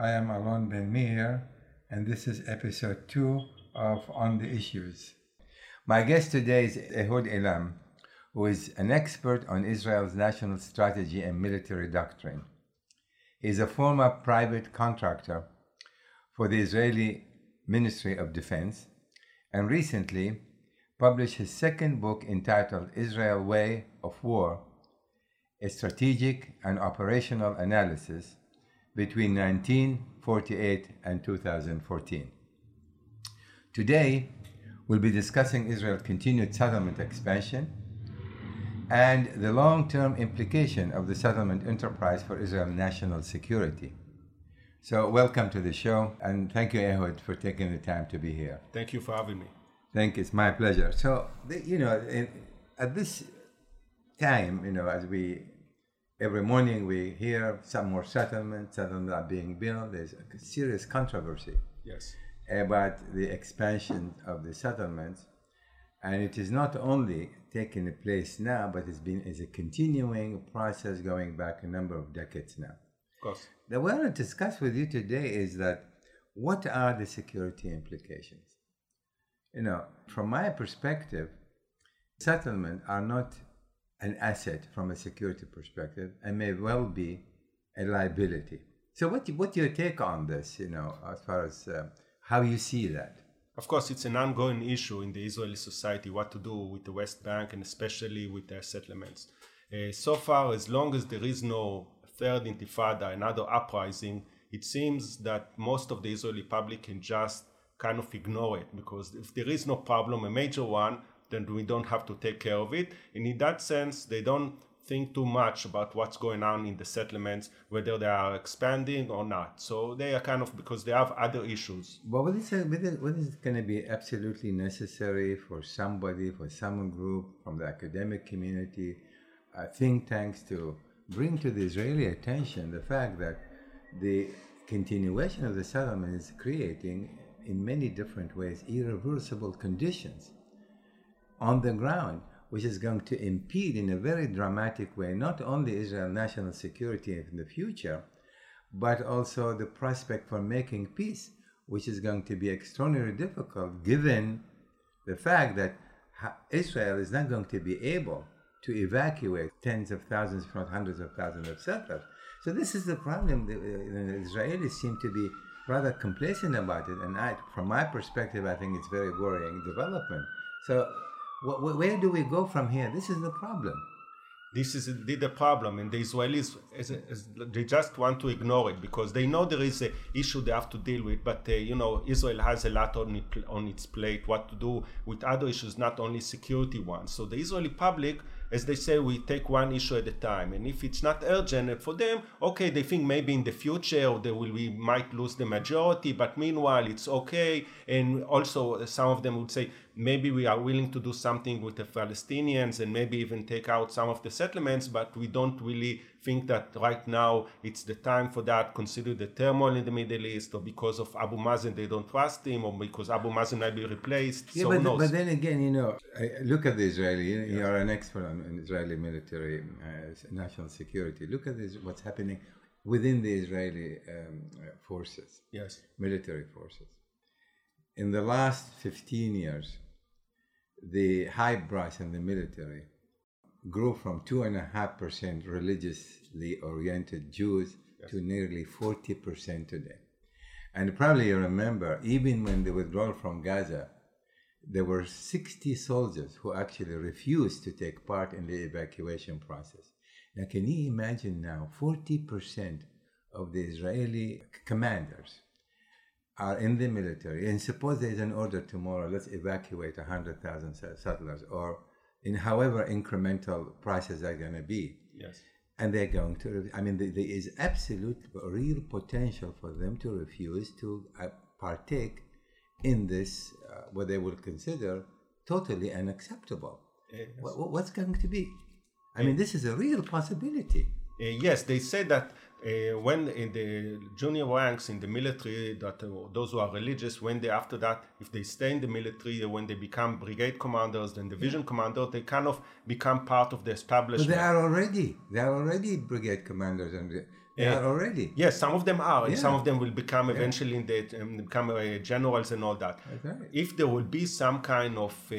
I am Alon Ben Meir, and this is episode two of On the Issues. My guest today is Ehud Eilam, who is an expert on Israel's national strategy and military doctrine. He is a former private contractor for the Israeli Ministry of Defense and recently published his second book entitled Israel Way of War A Strategic and Operational Analysis between 1948 and 2014. Today, we'll be discussing Israel's continued settlement expansion and the long term implication of the settlement enterprise for Israel's national security. So, welcome to the show, and thank you, Ehud, for taking the time to be here. Thank you for having me. Thank you. It's my pleasure. So, you know, in, at this time, you know, as we every morning we hear some more settlements, settlements are being built. There's a serious controversy Yes. about the expansion of the settlements, and it is not only taking place now, but it's been is a continuing process going back a number of decades now. Of course. The way I want to discuss with you today is that what are the security implications? You know, from my perspective, settlements are not an asset from a security perspective and may well be a liability. So, what what your take on this? You know, as far as uh, how you see that? Of course, it's an ongoing issue in the Israeli society what to do with the West Bank and especially with their settlements. Uh, so far, as long as there is no third intifada, another uprising, it seems that most of the Israeli public can just kind of ignore it because if there is no problem, a major one, then we don't have to take care of it. And in that sense, they don't think too much about what's going on in the settlements, whether they are expanding or not. So they are kind of because they have other issues. But what is, what is, going to be absolutely necessary for somebody, for some group from the academic community, uh, think tanks to bring to the Israeli attention the fact that the continuation of the settlement is creating, in many different ways, irreversible conditions on the ground, which is going to impede in a very dramatic way not only Israel's national security in the future, but also the prospect for making peace, which is going to be extraordinarily difficult given the fact that Israel is not going to be able to evacuate tens of thousands, if not hundreds of thousands of settlers. So this is the problem. The, uh, the Israelis seem to be rather complacent about it, and I, from my perspective, I think it's very worrying development. So where do we go from here? This is the problem. This is indeed the problem, and the Israelis as, as, they just want to ignore it because they know there is an issue they have to deal with. But uh, you know, Israel has a lot on, it, on its plate, what to do with other issues, not only security ones. So the Israeli public as they say, we take one issue at a time. And if it's not urgent for them, okay, they think maybe in the future they will we might lose the majority, but meanwhile it's okay. And also uh, some of them would say maybe we are willing to do something with the Palestinians and maybe even take out some of the settlements, but we don't really think that right now it's the time for that, consider the turmoil in the Middle East, or because of Abu Mazen they don't trust him, or because Abu Mazen might be replaced. Yeah, so but, but then again, you know, look at the Israeli, you are an expert on Israeli military uh, national security. Look at this, what's happening within the Israeli um, forces, yes, military forces. In the last 15 years, the high brass in the military grew from 2.5% religiously oriented Jews yes. to nearly 40% today. And probably you remember, even when the withdrawal from Gaza, there were 60 soldiers who actually refused to take part in the evacuation process. Now, can you imagine now 40% of the Israeli commanders are in the military, and suppose there's an order tomorrow, let's evacuate 100,000 settlers, or in however incremental prices are going to be. Yes. And they're going to, I mean, there is absolute real potential for them to refuse to uh, partake in this, uh, what they would consider totally unacceptable. Yes. What, what's going to be? I mean, this is a real possibility. Uh, yes, they said that uh, when in the junior ranks in the military, that uh, those who are religious, when they after that, if they stay in the military, when they become brigade commanders, then division yeah. commanders, they kind of become part of the establishment. But they are already, they are already brigade commanders and They are already. Yes, some of them are, and Yeah. some of them will become eventually in the, um, become uh, generals and all that. Right. If there will be some kind of uh,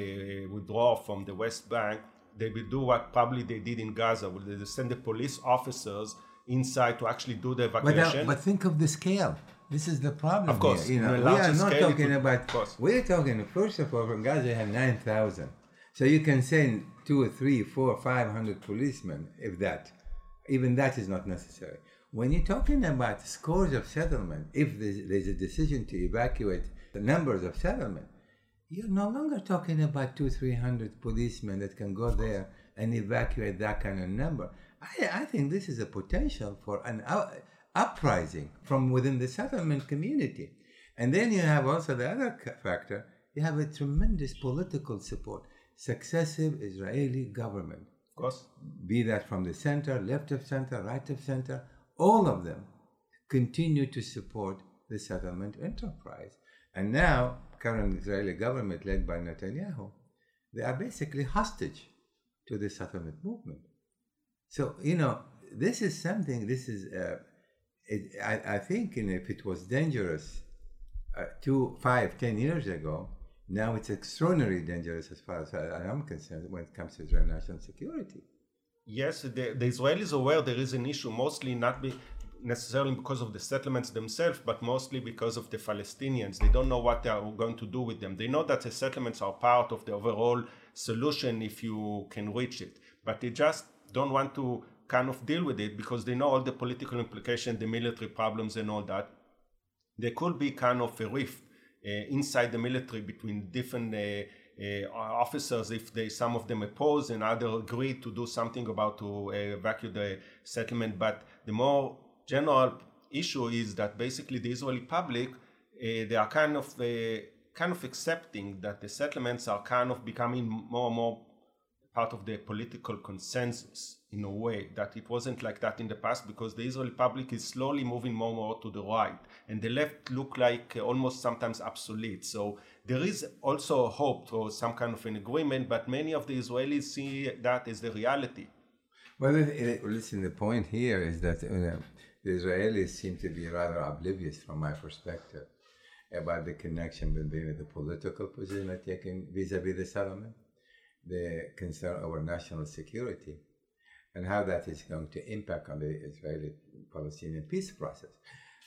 withdrawal from the West Bank, they will do what probably they did in Gaza, where they send the police officers inside to actually do the But, evacuation. uh, but think of the scale. This is the problem. Of course, here. you know, we are not talking would- about. We're talking first of all, from Gaza, you have nine thousand. So you can send two or three, four, five hundred policemen, if that. Even that is not necessary. When you're talking about scores of settlement, if there's, there's a decision to evacuate the numbers of settlement, you're no longer talking about two, three hundred policemen that can go there and evacuate that kind of number. I, I think this is a potential for an out, uprising from within the settlement community. And then you have also the other factor, you have a tremendous political support. Successive Israeli government, of course. be that from the center, left of center, right of center, all of them continue to support the settlement enterprise. And now, current Israeli government led by Netanyahu, they are basically hostage to the settlement movement. So, you know, this is something, this is, uh, it, I, I think you know, if it was dangerous uh, two, five, ten years ago, now it's extraordinarily dangerous as far as I, I'm concerned when it comes to Israel national security. Yes, the, the Israelis are aware there is an issue, mostly not be necessarily because of the settlements themselves, but mostly because of the Palestinians. They don't know what they are going to do with them. They know that the settlements are part of the overall solution if you can reach it, but they just don't want to kind of deal with it because they know all the political implications, the military problems, and all that. There could be kind of a rift uh, inside the military between different uh, uh, officers if they some of them oppose and others agree to do something about to uh, evacuate the settlement but the more general issue is that basically the israeli public uh, they are kind of uh, kind of accepting that the settlements are kind of becoming more and more part of the political consensus in a way that it wasn't like that in the past because the Israeli public is slowly moving more and more to the right and the left look like uh, almost sometimes obsolete. So there is also a hope for some kind of an agreement, but many of the Israelis see that as the reality. Well, it- it- listen, the point here is that the Israelis seem to be rather oblivious, from my perspective, about the connection between the political position they're taking vis-a-vis the settlement, the concern over national security, and how that is going to impact on the Israeli-Palestinian peace process.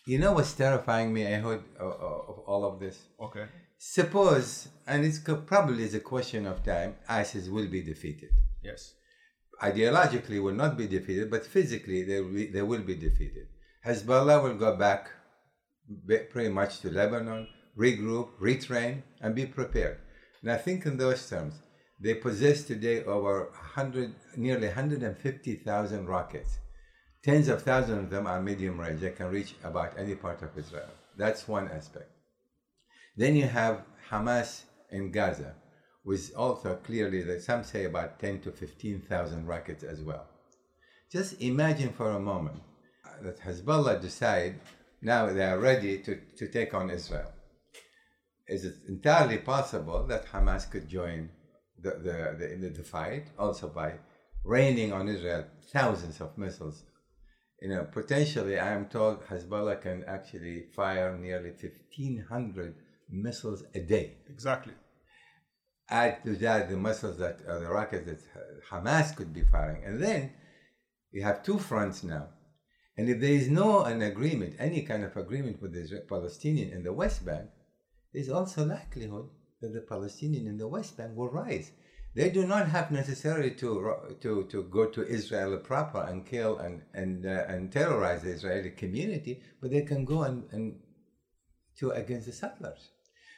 You know what's terrifying me, Ehud, of, uh, uh, of all of this? Okay. Suppose, and it's probably is a question of time, ISIS will be defeated Yes. Ideologically will not be defeated, but physically they will be, they will be defeated. Hezbollah will go back pretty much to Lebanon, regroup, retrain, and be prepared. Now think in those terms. They possess today over 100, nearly 150,000 rockets. Tens of thousands of them are medium range. They can reach about any part of Israel. That's one aspect. Then you have Hamas in Gaza, with also clearly that some say about 10 to 15,000 rockets as well. Just imagine for a moment that Hezbollah decide now they are ready to, to take on Israel. Is it entirely possible that Hamas could join the, the, the, the, fight also by raining on Israel thousands of missiles? You know, potentially, I am told Hezbollah can actually fire nearly 1,500 missiles a day Exactly. Add to that the missiles that uh, the rockets that Hamas could be firing, and then you have two fronts now. And if there is no an agreement, any kind of agreement with the Palestinian in the West Bank, there's also likelihood that the Palestinian in the West Bank will rise. They do not have necessarily to to to go to Israel proper and kill and and uh, and terrorize the Israeli community, but they can go and, and to against the settlers.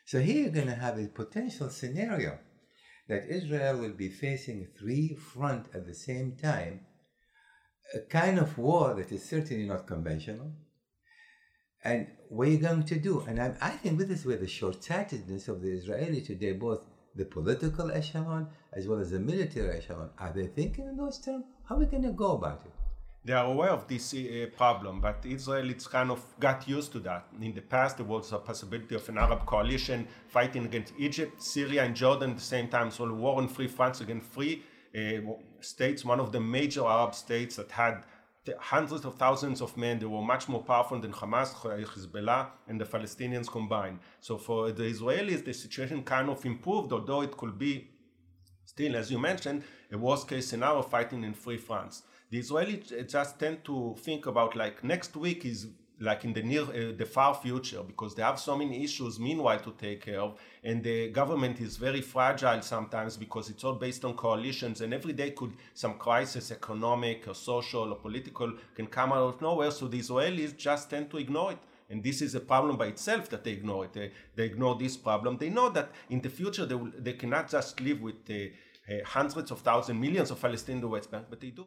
So here you're going to have a potential scenario that Israel will be facing three front at the same time, a kind of war that is certainly not conventional. And what are you going to do? And I, I think this is where the short-sightedness of the Israeli today, both the political echelon as well as the military echelon, are they thinking in those terms? How are we going to go about it? They are aware of this uh, problem, but Israel it's kind of got used to that. In the past, there was a possibility of an Arab coalition fighting against Egypt, Syria, and Jordan at the same time. So war on free France against free uh, states, one of the major Arab states that had hundreds of thousands of men. They were much more powerful than Hamas, Hezbollah, and the Palestinians combined. So for the Israelis, the situation kind of improved, although it could be still, as you mentioned, a worst case scenario fighting in free France. The Israelis just tend to think about like next week is like in the near uh, the far future because they have so many issues meanwhile to take care of and the government is very fragile sometimes because it's all based on coalitions and every day could some crisis economic or social or political can come out of nowhere. So the israelis just tend to ignore it. And this is a problem by itself that they ignore it. They, they ignore this problem. They know that in the future they, will, they cannot just live with uh, uh, hundreds of thousands millions of palestinians in the west bank but they do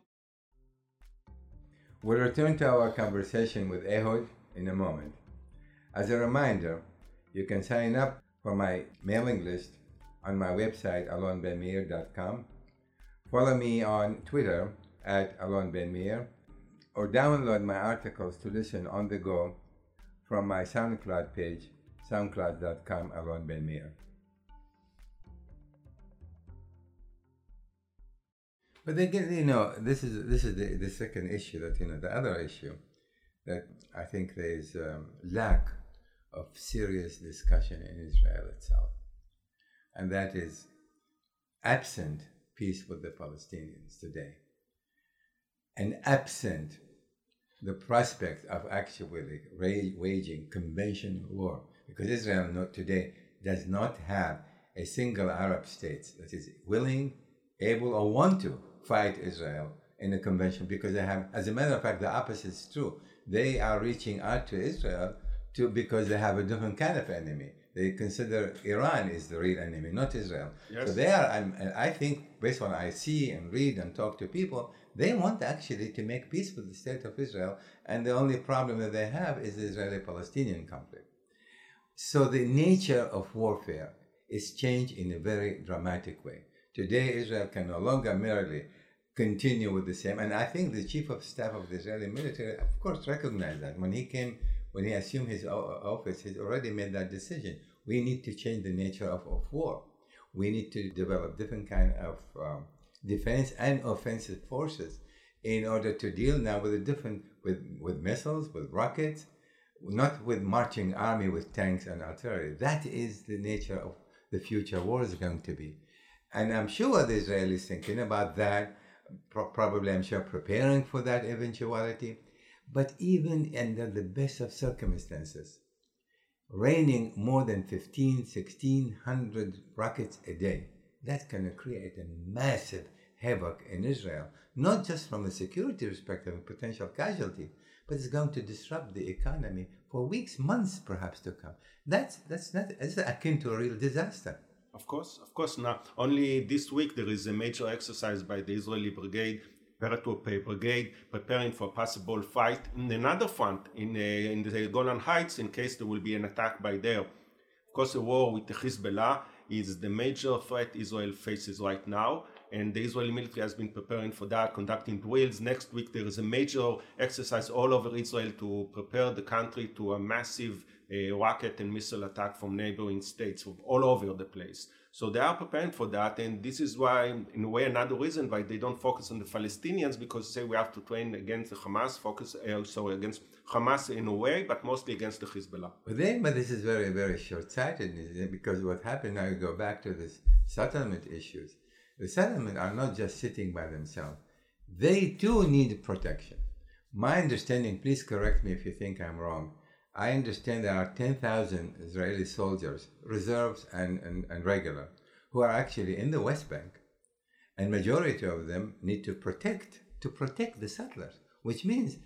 We'll return to our conversation with Ehud in a moment. As a reminder, you can sign up for my mailing list on my website alonbenmeir.com. Follow me on Twitter at alonbenmeir or download my articles to listen on the go from my SoundCloud page, soundcloud.com alonbenmeir. But get, you know, this is this is the, the second issue that you know the other issue that I think there is um, lack of serious discussion in Israel itself, and that is absent peace with the Palestinians today, and absent the prospect of actually waging conventional war, because Israel not today does not have a single Arab state that is willing, able, or want to fight Israel in a convention because they have, as a matter of fact, the opposite is true. They are reaching out to Israel to because they have a different kind of enemy. They consider Iran is the real enemy, not Israel. Yes. So they are, and I think, based on what I see and read and talk to people, they want actually to make peace with the state of Israel, and the only problem that they have is the Israeli-Palestinian conflict. So the nature of warfare is changed in a very dramatic way. Today, Israel can no longer merely continue with the same. And I think the chief of staff of the Israeli military, of course, recognized that when he came, when he assumed his office, he already made that decision. We need to change the nature of, of war. We need to develop different kind of um, defense and offensive forces in order to deal now with the different with with missiles, with rockets, not with marching army with tanks and artillery. That is the nature of the future war is going to be. And I'm sure the Israelis thinking about that, pro- probably, I'm sure, preparing for that eventuality. But even under the best of circumstances, raining more than 15, 1600 rockets a day, that's going to create a massive havoc in Israel, not just from a security perspective and potential casualty, but it's going to disrupt the economy for weeks, months perhaps to come. That's, that's not, it's akin to a real disaster. Of course, of course. Now, only this week there is a major exercise by the Israeli brigade, Paratroop Brigade, preparing for possible fight in another front in, uh, in the Golan Heights in case there will be an attack by there. Of course, a war with the Hezbollah is the major threat Israel faces right now and the Israeli military has been preparing for that, conducting drills. Next week, there is a major exercise all over Israel to prepare the country to a massive rocket and missile attack from neighboring states from all over the place. So they are preparing for that, and this is why, in a way, another reason why they don't focus on the Palestinians because say we have to train against Hamas, focus uh, also against Hamas in a way, but mostly against the Hezbollah. But then, but this is very, very short-sighted, because what happened now, you go back to this settlement issues the settlement are not just sitting by themselves. They too need protection. My understanding, please correct me if you think I'm wrong. I understand there are 10,000 Israeli soldiers, reserves and, and, and regular, who are actually in the West Bank. And majority of them need to protect, to protect the settlers, which means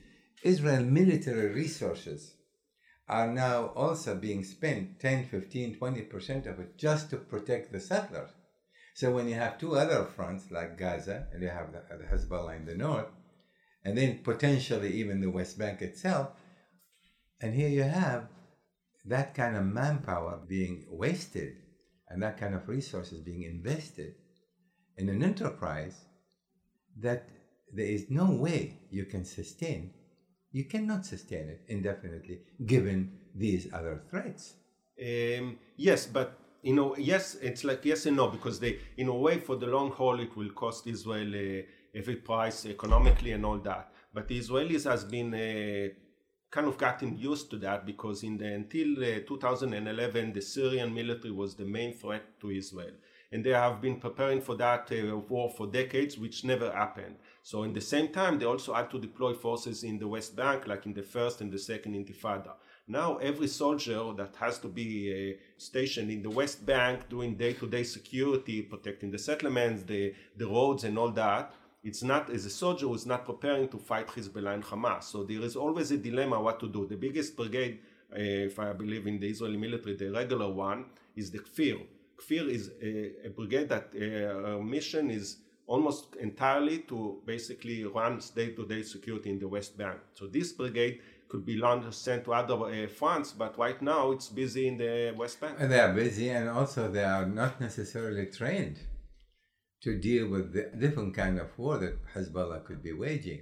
Israel military resources are now also being spent 10, 15, 20% of it just to protect the settlers. So when you have two other fronts like Gaza, and you have the, the Hezbollah in the north, and then potentially even the West Bank itself, and here you have that kind of manpower being wasted and that kind of resources being invested in an enterprise that there is no way you can sustain. You cannot sustain it indefinitely given these other threats. Um, yes, but you know, yes, it's like yes and no because they, in a way, for the long haul, it will cost Israel uh, every price economically and all that. But the Israelis has been uh, kind of gotten used to that because in the, until uh, 2011, the Syrian military was the main threat to Israel. And they have been preparing for that uh, war for decades, which never happened. So, in the same time, they also had to deploy forces in the West Bank, like in the first and the second Intifada. Now, every soldier that has to be uh, stationed in the West Bank doing day to day security, protecting the settlements, the, the roads, and all that, it's not as a soldier who is not preparing to fight Hezbollah and Hamas. So there is always a dilemma what to do. The biggest brigade, uh, if I believe in the Israeli military, the regular one, is the Kfir. Kfir is a, a brigade that uh, mission is almost entirely to basically run day-to-day security in the West Bank. So this brigade could be launched, sent to other uh, fronts, but right now it's busy in the West Bank. And they are busy, and also they are not necessarily trained to deal with the different kind of war that Hezbollah could be waging.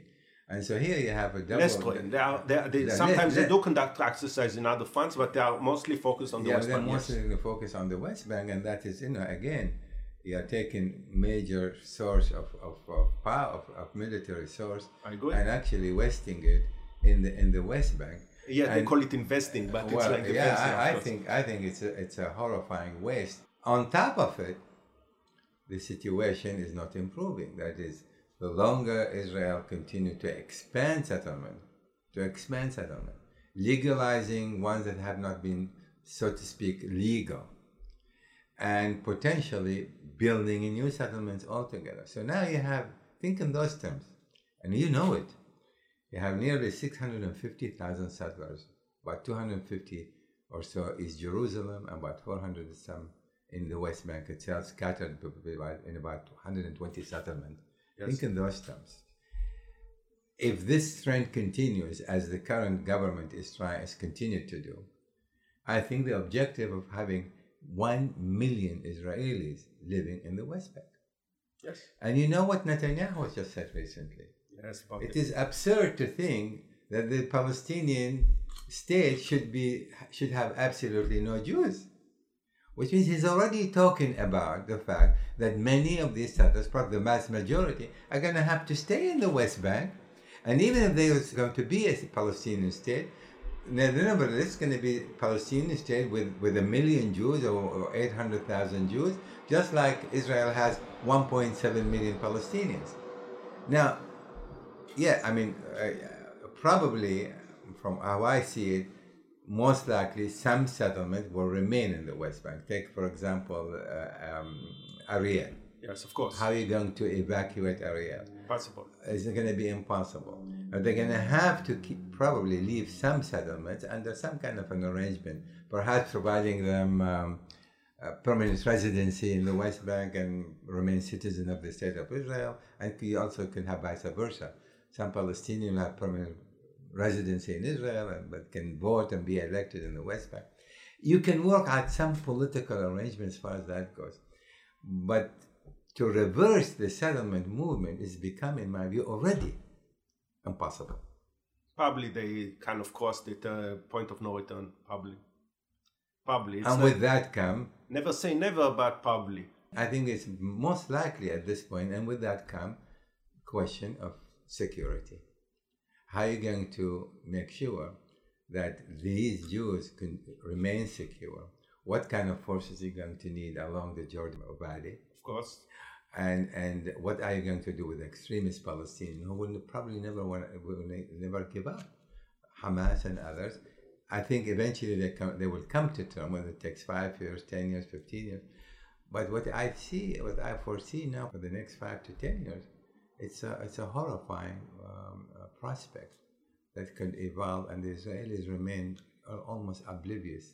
And so here you have a double. Trained. They are, they are, they, sometimes they do conduct exercise in other fronts, but they are mostly focused on the yeah, West they're Bank. mostly yes. focused on the West Bank, and that is, you know, again, you are taking major source of, of, of power, of, of military source, and actually wasting it in the in the West Bank. Yeah, they call it investing, but it's like the yeah, of I, I think I think it's a, it's a horrifying waste. On top of it, the situation is not improving. That is, the longer Israel continue to expand settlement, to expand settlement, legalizing ones that have not been, so to speak, legal, and potentially building new settlements altogether. So now you have, think in those terms, and you know it. You have nearly 650,000 settlers, about 250 or so is Jerusalem, and about 400 and some in the West Bank itself, scattered in about 120 settlements. Yes. Think in those terms. If this trend continues, as the current government is trying, has continued to do, I think the objective of having 1 million Israelis living in the West Bank. Yes. And you know what Netanyahu just said recently? Yes, about It it. is absurd to think that the Palestinian state should be should have absolutely no Jews. Which means he's already talking about the fact that many of these settlers, probably the mass majority, are going to have to stay in the West Bank. And even if there is going to be a Palestinian state, this is going to be a Palestinian state with, with a million Jews or, or 800,000 Jews, just like Israel has 1.7 million Palestinians. Now, yeah, I mean, uh, probably from how I see it, most likely some settlement will remain in the West Bank. Take, for example, uh, um, Ariel. Yes, of course. How are you going to evacuate Ariel? Possible. It's going to be impossible. But they're going to have to keep, probably leave some settlements under some kind of an arrangement, perhaps providing them um, a permanent residency in the West Bank and remain citizen of the state of Israel. And you also can have vice versa. Some Palestinians have permanent residency in Israel, and, but can vote and be elected in the West Bank. You can work out some political arrangements as far as that goes. But to reverse the settlement movement is becoming, in my view, already impossible. Probably they kind of crossed the uh, point of no return. Probably. Probably. It's and with that come, never say never, but probably. I think it's most likely at this point, and with that come question of security. How are you going to make sure that these Jews can remain secure? What kind of forces are you going to need along the Jordan Valley? Of course. and and what are you going to do with extremist Palestinians who will probably never want will never give up Hamas and others I think eventually they come they will come to term whether it takes five years ten years fifteen years but what I see what I foresee now for the next five to ten years it's a it's a horrifying um, uh, prospect that could evolve and the Israelis remain uh, almost oblivious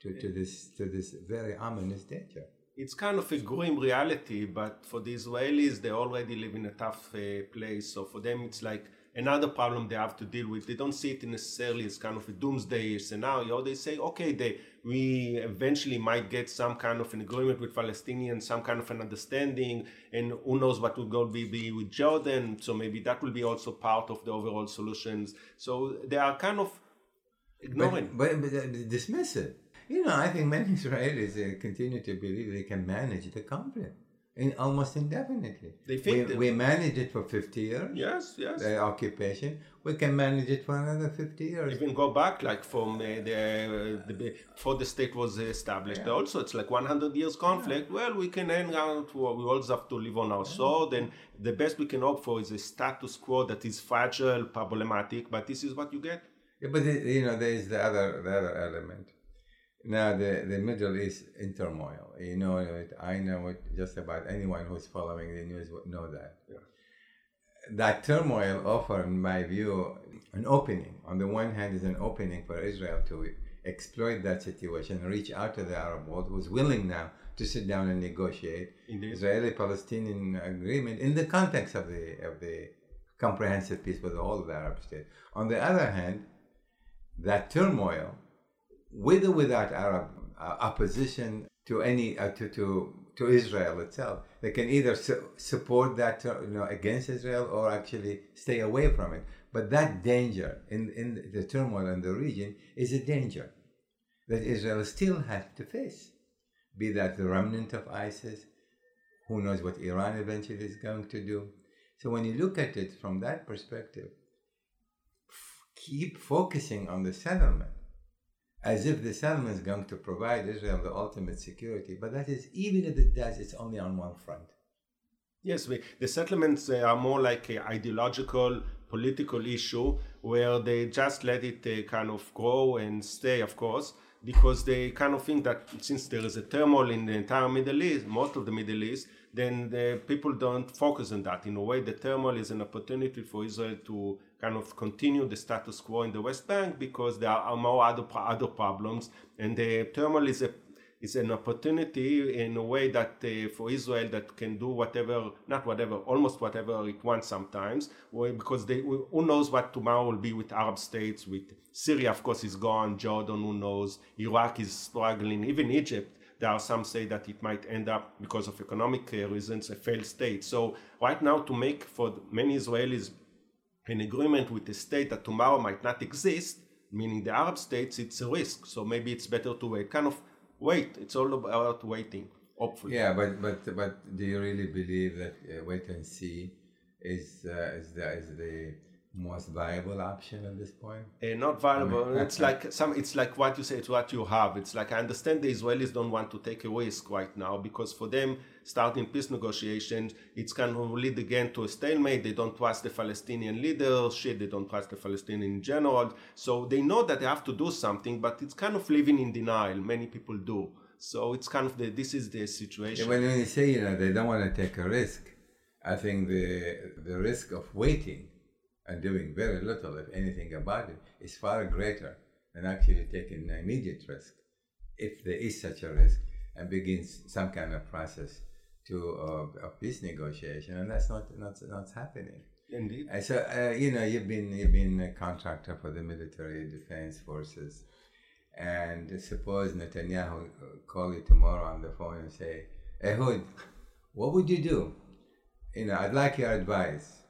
to, to this to this very ominous danger It's kind of a grim reality, but for the Israelis, they already live in a tough uh, place. So for them, it's like another problem they have to deal with. They don't see it necessarily as kind of a doomsday scenario. They say, okay, they, we eventually might get some kind of an agreement with Palestinians, some kind of an understanding, and who knows what will go be, be with Jordan. So maybe that will be also part of the overall solutions. So they are kind of ignoring. But, but, but dismiss it. You know, I think many Israelis uh, continue to believe they can manage the conflict. In almost indefinitely. They think we, we managed it for 50 years, Yes, yes. the occupation. We can manage it for another 50 years. even go back like from uh, the, the before the state was established also it's like 100 years conflict well we can hang out we always have to live on our sword and the best we can hope for is a status quo that is fragile problematic but this is what you get Yeah, but you know, there is the other the other element. Now, the, the Middle East in turmoil. You know it. I know it. Just about anyone who's following the news would know that. That turmoil offer, in my view, an opening. On the one hand, is an opening for Israel to exploit that situation, reach out to the Arab world, who's willing now to sit down and negotiate. Israeli-Palestinian agreement in the context of the of the comprehensive peace with all of the Arab states. On the other hand, that turmoil, with or without Arab uh, opposition to any uh, to, to to Israel itself, they can either su- support that you know against Israel or actually stay away from it. But that danger in in the turmoil in the region is a danger that Israel still has to face, be that the remnant of ISIS, who knows what Iran eventually is going to do. So when you look at it from that perspective, keep focusing on the settlement as if the settlement is going to provide Israel the ultimate security. But that is, even if it does, it's only on one front. Yes, the settlements uh, are more like an ideological, political issue where they just let it uh, kind of grow and stay, of course, because they kind of think that since there is a turmoil in the entire Middle East, most of the Middle East, then the people don't focus on that. In a way, the turmoil is an opportunity for Israel to kind of continue the status quo in the West Bank because there are more other other problems, and the turmoil is a is an opportunity in a way that uh, for Israel that can do whatever, not whatever, almost whatever it wants sometimes, because they, who knows what tomorrow will be with Arab states, with Syria, of course, is gone, Jordan, who knows, Iraq is struggling, even Egypt. There are some say that it might end up because of economic uh, reasons a failed state. So right now, to make for many Israelis an agreement with a state that tomorrow might not exist, meaning the Arab states, it's a risk. So maybe it's better to wait. Kind of wait. It's all about waiting. Hopefully. Yeah, but but but do you really believe that uh, wait and see is uh, is the is the most viable option at this point? Uh, not viable. it's like some. It's like what you say. It's what you have. It's like I understand the Israelis don't want to take a risk right now because for them starting peace negotiations, it's kind of lead again to a stalemate. They don't trust the Palestinian leadership. They don't trust the Palestinian in general. So they know that they have to do something, but it's kind of living in denial. Many people do. So it's kind of the. This is the situation. When you say you know they don't want to take a risk, I think the the risk of waiting and doing very little, if anything, about it is far greater than actually taking an immediate risk, if there is such a risk, and begins some kind of process to uh, of peace negotiation, and that's not not not happening. Indeed. Uh, so uh, you know you've been you've been a contractor for the military defense forces, and suppose Netanyahu call you tomorrow on the phone and say, "Ehud, what would you do? You know, I'd like your advice.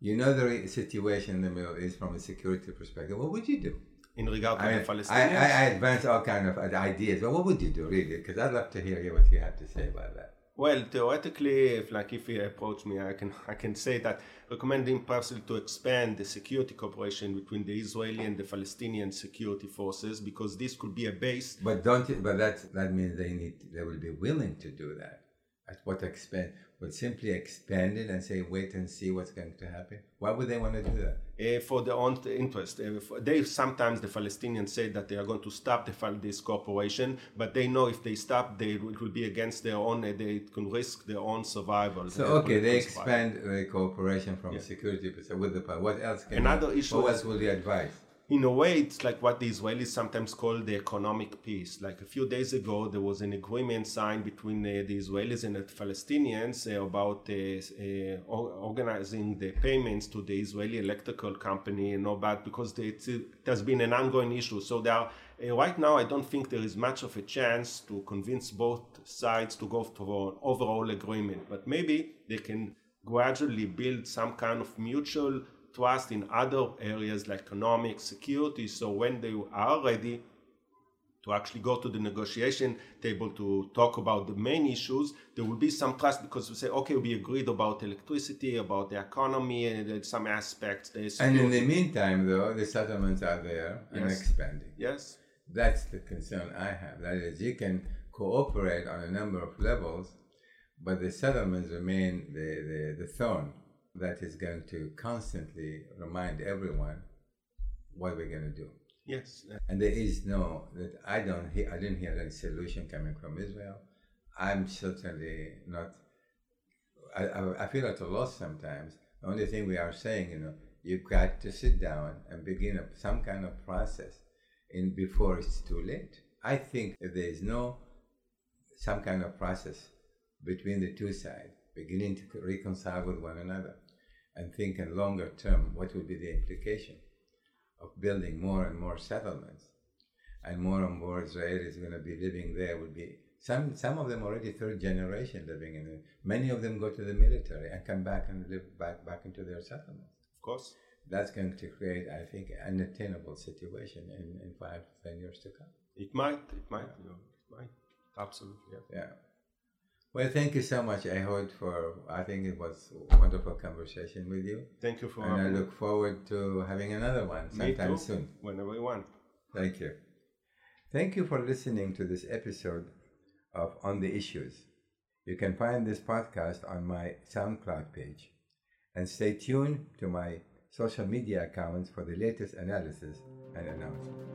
You know the situation in the Middle East from a security perspective. What would you do?" In regard to I, the Palestinians. I, I, I advance all kind of ideas, but what would you do really? Because I'd love to hear what you have to say about that. Well, theoretically, if like if you approach me, I can I can say that recommending personally to expand the security cooperation between the Israeli and the Palestinian security forces because this could be a base. But don't you, but that that means they need they will be willing to do that. At what expense? Would simply expand it and say wait and see what's going to happen. Why would they want to do that? Uh, for their own interest, uh, for- they sometimes the Palestinians say that they are going to stop the this cooperation, but they know if they stop, they it will be against their own. Uh, they can risk their own survival. So uh, okay, they expand the cooperation from a security with the power. What else can Another issue What else will you advise? In a way, it's like what the Israelis sometimes call the economic peace. Like a few days ago, there was an agreement signed between uh, the Israelis and the Palestinians uh, about uh, uh, organizing the payments to the Israeli electrical company and all that because it has been an ongoing issue. So there are, uh, right now, I don't think there is much of a chance to convince both sides to go to an overall agreement. But maybe they can gradually build some kind of mutual trust in other areas like economic security so when they are ready to actually go to the negotiation table to talk about the main issues, there will be some trust because we say, okay, we agreed about electricity, about the economy, and some aspects. And in the meantime, though, the settlements are there yes. and expanding. Yes. That's the concern I have. That is, you can cooperate on a number of levels, but the settlements remain the, the, the thorn that is going to constantly remind everyone what we're going to do. Yes. And there is no that I don't hear. I didn't hear any solution coming from Israel. I'm certainly not. I, I, I feel at a loss sometimes. The only thing we are saying, you know, you've got to sit down and begin a, some kind of process in before it's too late. I think if there is no some kind of process between the two sides, beginning to reconcile with one another, and think in longer term what will be the implication of building more and more settlements, and more and more Israelis going to be living there. Will be some some of them already third generation living in it. Many of them go to the military and come back and live back back into their settlements. Of course, that's going to create, I think, an unattainable situation in, in five ten years to come. It might. It might. Yeah. You know, it might. Absolutely. Yeah. yeah. Well, thank you so much, Ehud, for I think it was a wonderful conversation with you. Thank you for And I look forward to having another one sometime soon. Whenever you want. Thank you. Thank you for listening to this episode of On the Issues. You can find this podcast on my SoundCloud page. And stay tuned to my social media accounts for the latest analysis and announcements.